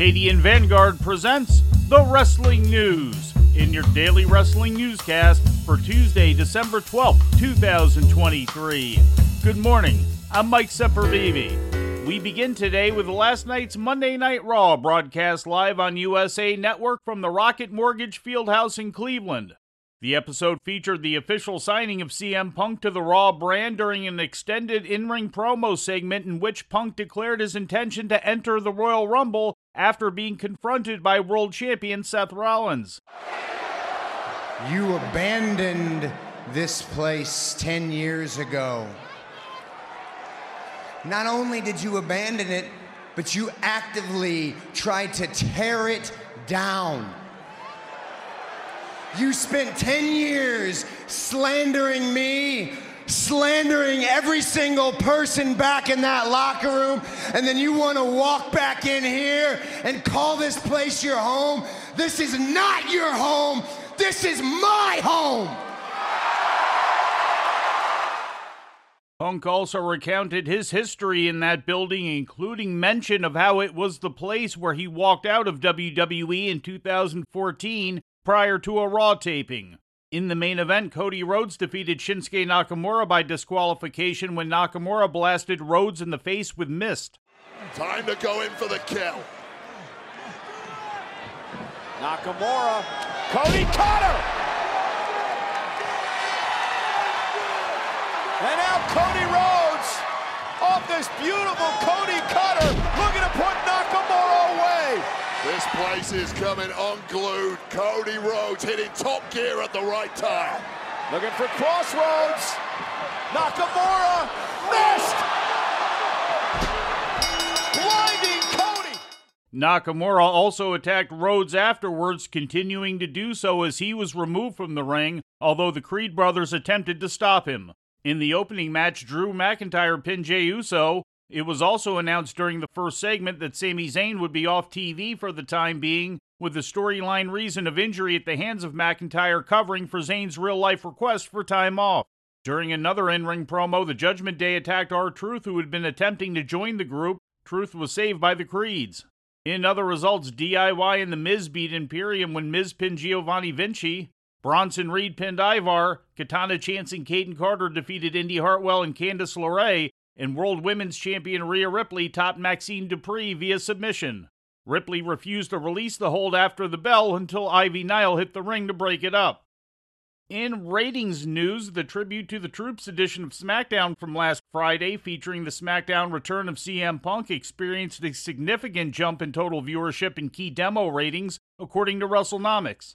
Arcadian Vanguard presents the Wrestling News in your daily wrestling newscast for Tuesday, December 12th, 2023. Good morning. I'm Mike Sempervive. We begin today with last night's Monday Night Raw broadcast live on USA Network from the Rocket Mortgage Fieldhouse in Cleveland. The episode featured the official signing of CM Punk to the Raw brand during an extended in ring promo segment in which Punk declared his intention to enter the Royal Rumble after being confronted by world champion Seth Rollins. You abandoned this place 10 years ago. Not only did you abandon it, but you actively tried to tear it down. You spent 10 years slandering me, slandering every single person back in that locker room, and then you want to walk back in here and call this place your home? This is not your home. This is my home. Punk also recounted his history in that building, including mention of how it was the place where he walked out of WWE in 2014 prior to a Raw taping. In the main event, Cody Rhodes defeated Shinsuke Nakamura by disqualification when Nakamura blasted Rhodes in the face with mist. Time to go in for the kill. Nakamura, Cody Cutter! And now Cody Rhodes off this beautiful Cody Cutter looking to put Nakamura away. This place is coming unglued. Cody Rhodes hitting top gear at the right time. Looking for Cross Rhodes. Nakamura missed. Blinding Cody. Nakamura also attacked Rhodes afterwards, continuing to do so as he was removed from the ring, although the Creed brothers attempted to stop him. In the opening match, Drew McIntyre pinned Jey Uso, it was also announced during the first segment that Sami Zayn would be off TV for the time being, with the storyline reason of injury at the hands of McIntyre covering for Zayn's real life request for time off. During another in ring promo, the Judgment Day attacked R Truth, who had been attempting to join the group. Truth was saved by the Creeds. In other results, DIY and The Miz beat Imperium when Miz pinned Giovanni Vinci. Bronson Reed pinned Ivar. Katana Chance and Kayden Carter defeated Indy Hartwell and Candice LeRae and World Women's Champion Rhea Ripley topped Maxxine Dupri via submission. Ripley refused to release the hold after the bell until Ivy Nile hit the ring to break it up. In ratings news, the tribute to the Troops edition of SmackDown from last Friday, featuring the SmackDown return of CM Punk, experienced a significant jump in total viewership and key demo ratings, according to WrestleNomics.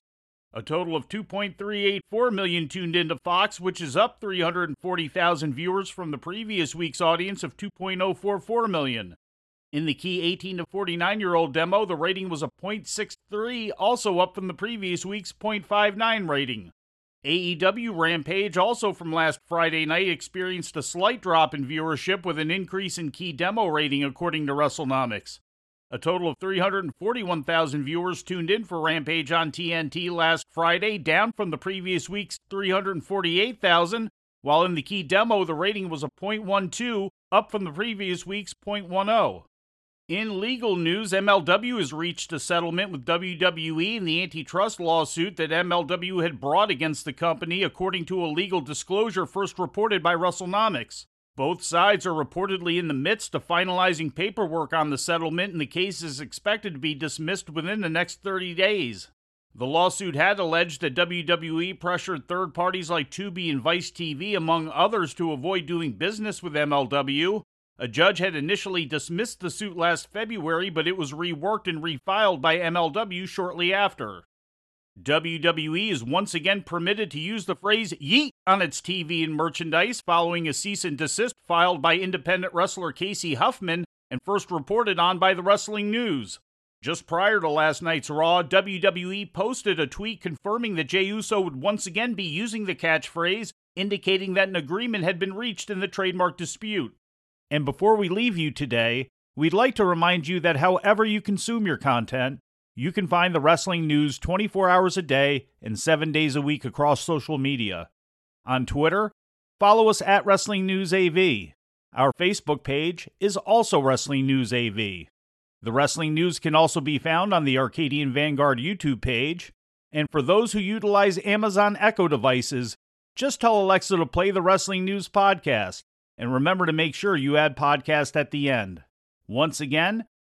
A total of 2.384 million tuned into Fox, which is up 340,000 viewers from the previous week's audience of 2.044 million. In the key 18 to 49 year old demo, the rating was a 0.63, also up from the previous week's 0.59 rating. AEW Rampage, also from last Friday night, experienced a slight drop in viewership with an increase in key demo rating, according to WrestleNomics. A total of 341,000 viewers tuned in for Rampage on TNT last Friday, down from the previous week's 348,000, while in the key demo the rating was a 0.12, up from the previous week's 0.10. In legal news, MLW has reached a settlement with WWE in the antitrust lawsuit that MLW had brought against the company, according to a legal disclosure first reported by WrestleNomics. Both sides are reportedly in the midst of finalizing paperwork on the settlement, and the case is expected to be dismissed within the next 30 days. The lawsuit had alleged that WWE pressured third parties like Tubi and Vice TV, among others, to avoid doing business with MLW. A judge had initially dismissed the suit last February, but it was reworked and refiled by MLW shortly after. WWE is once again permitted to use the phrase yeet on its TV and merchandise following a cease and desist filed by independent wrestler Casey Huffman and first reported on by the Wrestling News. Just prior to last night's Raw, WWE posted a tweet confirming that Jey Uso would once again be using the catchphrase, indicating that an agreement had been reached in the trademark dispute. And before we leave you today, we'd like to remind you that however you consume your content, you can find the wrestling news 24 hours a day and 7 days a week across social media. On Twitter, follow us at Wrestling News AV. Our Facebook page is also Wrestling News AV. The wrestling news can also be found on the Arcadian Vanguard YouTube page. And for those who utilize Amazon Echo devices, just tell Alexa to play the Wrestling News Podcast. And remember to make sure you add podcast at the end. Once again,